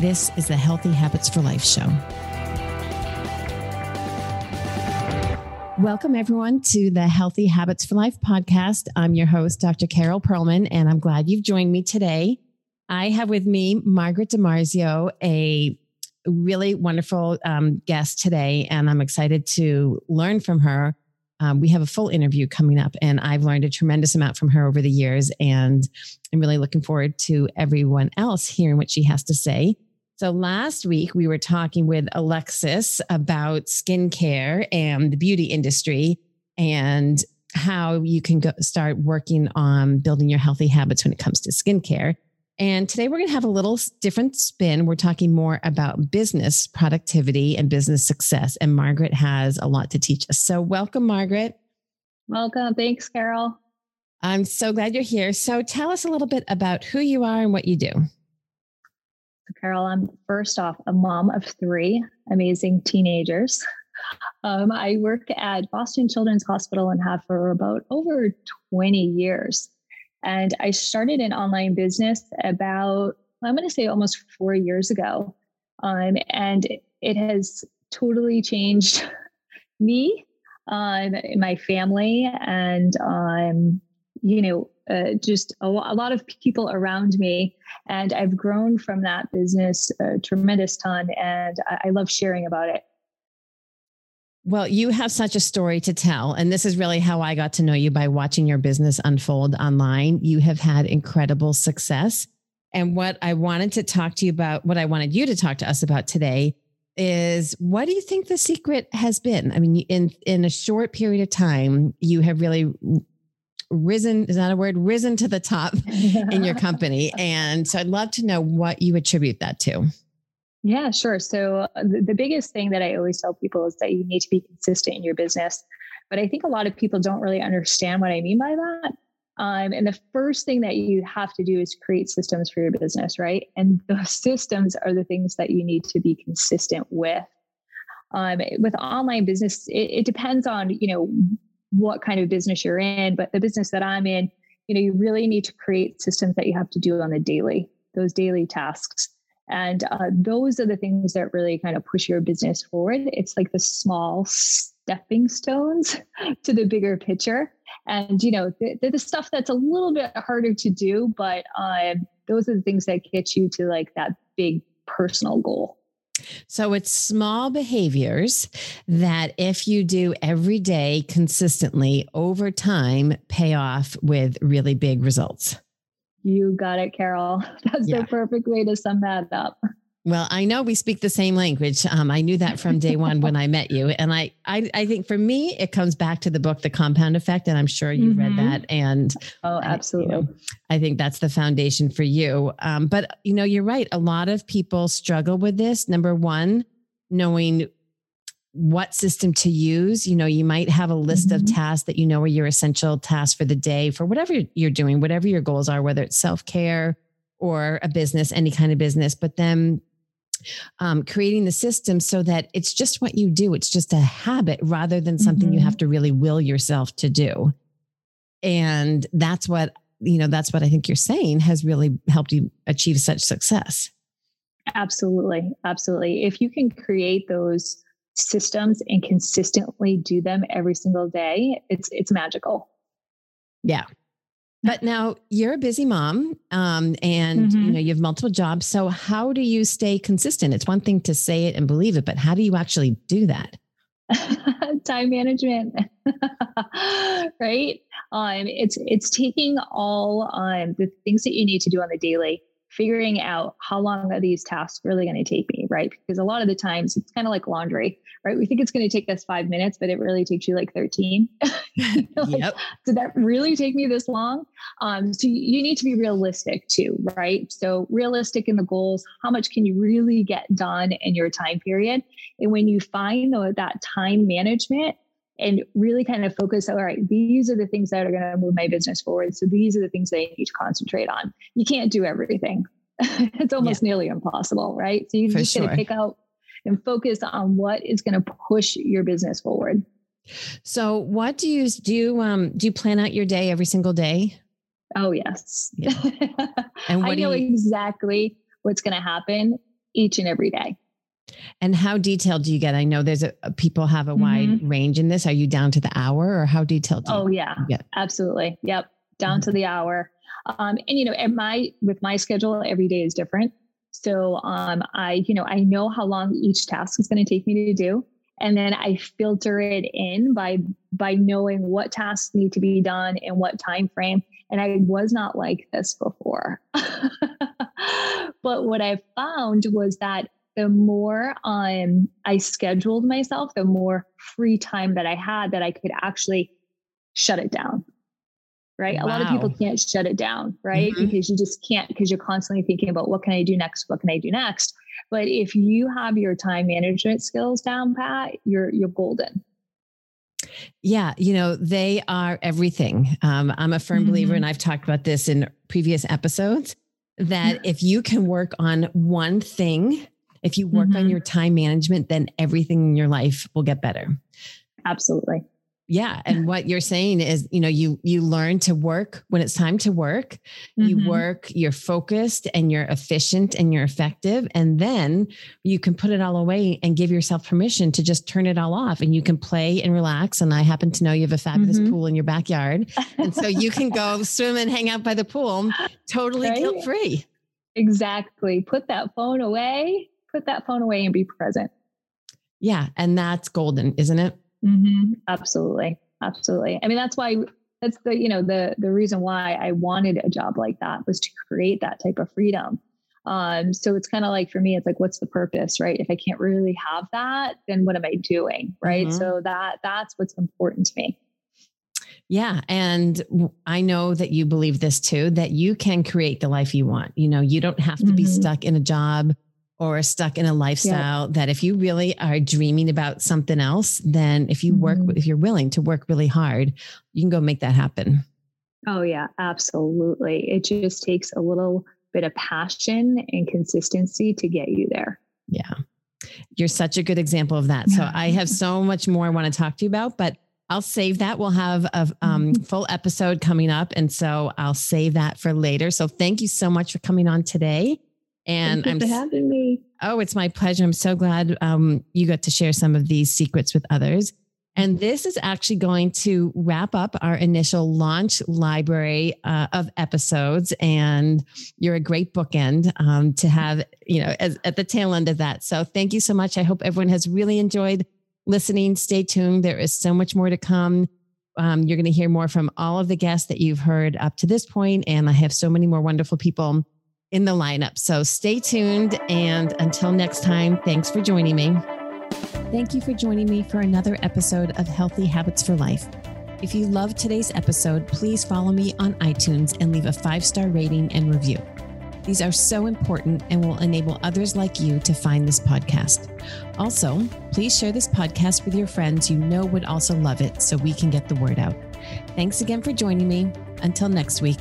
This is the Healthy Habits for Life show. Welcome, everyone, to the Healthy Habits for Life podcast. I'm your host, Dr. Carol Perlman, and I'm glad you've joined me today. I have with me Margaret DiMarzio, a really wonderful um, guest today, and I'm excited to learn from her. Um, we have a full interview coming up, and I've learned a tremendous amount from her over the years, and I'm really looking forward to everyone else hearing what she has to say. So last week we were talking with Alexis about skincare and the beauty industry and how you can go start working on building your healthy habits when it comes to skincare. And today we're going to have a little different spin. We're talking more about business productivity and business success. And Margaret has a lot to teach us. So, welcome, Margaret. Welcome. Thanks, Carol. I'm so glad you're here. So, tell us a little bit about who you are and what you do. Carol, I'm first off a mom of three amazing teenagers. Um, I work at Boston Children's Hospital and have for about over 20 years. And I started an online business about, I'm going to say almost four years ago. Um, and it has totally changed me, um, my family, and um, you know, uh, just a, a, lot of people around me. And I've grown from that business a tremendous ton. And I, I love sharing about it. Well, you have such a story to tell. And this is really how I got to know you by watching your business unfold online. You have had incredible success. And what I wanted to talk to you about, what I wanted you to talk to us about today is what do you think the secret has been? I mean, in in a short period of time, you have really risen is that a word? Risen to the top in your company. And so i'd love to know what you attribute that to. Yeah sure. So uh, the, the biggest thing that i always tell people is that you need to be consistent in your business. But i think a lot of people don't really understand what i mean by that. Um, and the first thing that you have to do is create systems for your business right? And those systems are the things that you need to be consistent with. Um, with online business it, it depends on you know what kind of business you're in, but the business that I'm in, you know, you really need to create systems that you have to do on the daily, those daily tasks. And uh, those are the things that really kind of push your business forward. It's like the small stepping stones to the bigger picture. And, you know, they're the stuff that's a little bit harder to do, but um, those are the things that get you to like that big personal goal. So it's small behaviors that if you do every day consistently over time pay off with really big results. You got it, Carol. That's yeah. the perfect way to sum that up. Well, I know we speak the same language. Um, I knew that from day one when I met you, and I, I, I think for me, it comes back to the book, The Compound Effect, and I'm sure you've mm-hmm. read that. And oh, absolutely, I, you know, I think that's the foundation for you. Um, but you know, you're right. A lot of people struggle with this. Number one, knowing what system to use. You know, you might have a list mm-hmm. of tasks that you know are your essential tasks for the day for whatever you're doing, whatever your goals are, whether it's self care or a business, any kind of business. But then um, creating the system so that it's just what you do. It's just a habit rather than something mm-hmm. you have to really will yourself to do. And that's what, you know, that's what I think you're saying has really helped you achieve such success. Absolutely. Absolutely. If you can create those systems and consistently do them every single day, it's it's magical. Yeah. But now you're a busy mom, um, and mm-hmm. you know you have multiple jobs. So how do you stay consistent? It's one thing to say it and believe it, but how do you actually do that? Time management, right? Um, it's it's taking all um, the things that you need to do on the daily figuring out how long are these tasks really going to take me, right? Because a lot of the times it's kind of like laundry, right? We think it's going to take us five minutes, but it really takes you like 13. like, yep. Did that really take me this long? Um, so you need to be realistic too, right? So realistic in the goals, how much can you really get done in your time period? And when you find though that time management, and really kind of focus all right these are the things that are going to move my business forward so these are the things that i need to concentrate on you can't do everything it's almost yeah. nearly impossible right so you just sure. got to pick out and focus on what is going to push your business forward so what do you do um do you plan out your day every single day oh yes yeah. and i know you... exactly what's going to happen each and every day and how detailed do you get? I know there's a people have a mm-hmm. wide range in this. Are you down to the hour or how detailed? oh yeah, get? absolutely. Yep, down mm-hmm. to the hour. Um, and you know, at my with my schedule, every day is different. So um, I, you know, I know how long each task is going to take me to do, and then I filter it in by by knowing what tasks need to be done in what time frame. And I was not like this before. but what I found was that the more um, I scheduled myself, the more free time that I had that I could actually shut it down. Right. Wow. A lot of people can't shut it down, right? Mm-hmm. Because you just can't, because you're constantly thinking about what can I do next? What can I do next? But if you have your time management skills down pat, you're you're golden. Yeah, you know, they are everything. Um, I'm a firm mm-hmm. believer, and I've talked about this in previous episodes, that if you can work on one thing if you work mm-hmm. on your time management, then everything in your life will get better. Absolutely. Yeah. And what you're saying is, you know, you you learn to work when it's time to work. Mm-hmm. You work, you're focused and you're efficient and you're effective. And then you can put it all away and give yourself permission to just turn it all off and you can play and relax. And I happen to know you have a fabulous mm-hmm. pool in your backyard. And so you can go swim and hang out by the pool totally right? guilt free. Exactly. Put that phone away put that phone away and be present. Yeah. And that's golden, isn't it? Mm-hmm. Absolutely. Absolutely. I mean, that's why that's the, you know, the, the reason why I wanted a job like that was to create that type of freedom. Um, so it's kind of like for me, it's like, what's the purpose, right? If I can't really have that, then what am I doing? Right. Mm-hmm. So that, that's what's important to me. Yeah. And I know that you believe this too, that you can create the life you want. You know, you don't have to mm-hmm. be stuck in a job or stuck in a lifestyle yeah. that if you really are dreaming about something else, then if you work, mm-hmm. if you're willing to work really hard, you can go make that happen. Oh, yeah, absolutely. It just takes a little bit of passion and consistency to get you there. Yeah. You're such a good example of that. So I have so much more I want to talk to you about, but I'll save that. We'll have a um, mm-hmm. full episode coming up. And so I'll save that for later. So thank you so much for coming on today. And I'm having me. Oh, it's my pleasure. I'm so glad um, you got to share some of these secrets with others. And this is actually going to wrap up our initial launch library uh, of episodes. And you're a great bookend um, to have, you know, as, at the tail end of that. So thank you so much. I hope everyone has really enjoyed listening. Stay tuned. There is so much more to come. Um, you're going to hear more from all of the guests that you've heard up to this point, And I have so many more wonderful people in the lineup. So stay tuned. And until next time, thanks for joining me. Thank you for joining me for another episode of Healthy Habits for Life. If you loved today's episode, please follow me on iTunes and leave a five star rating and review. These are so important and will enable others like you to find this podcast. Also, please share this podcast with your friends you know would also love it so we can get the word out. Thanks again for joining me. Until next week.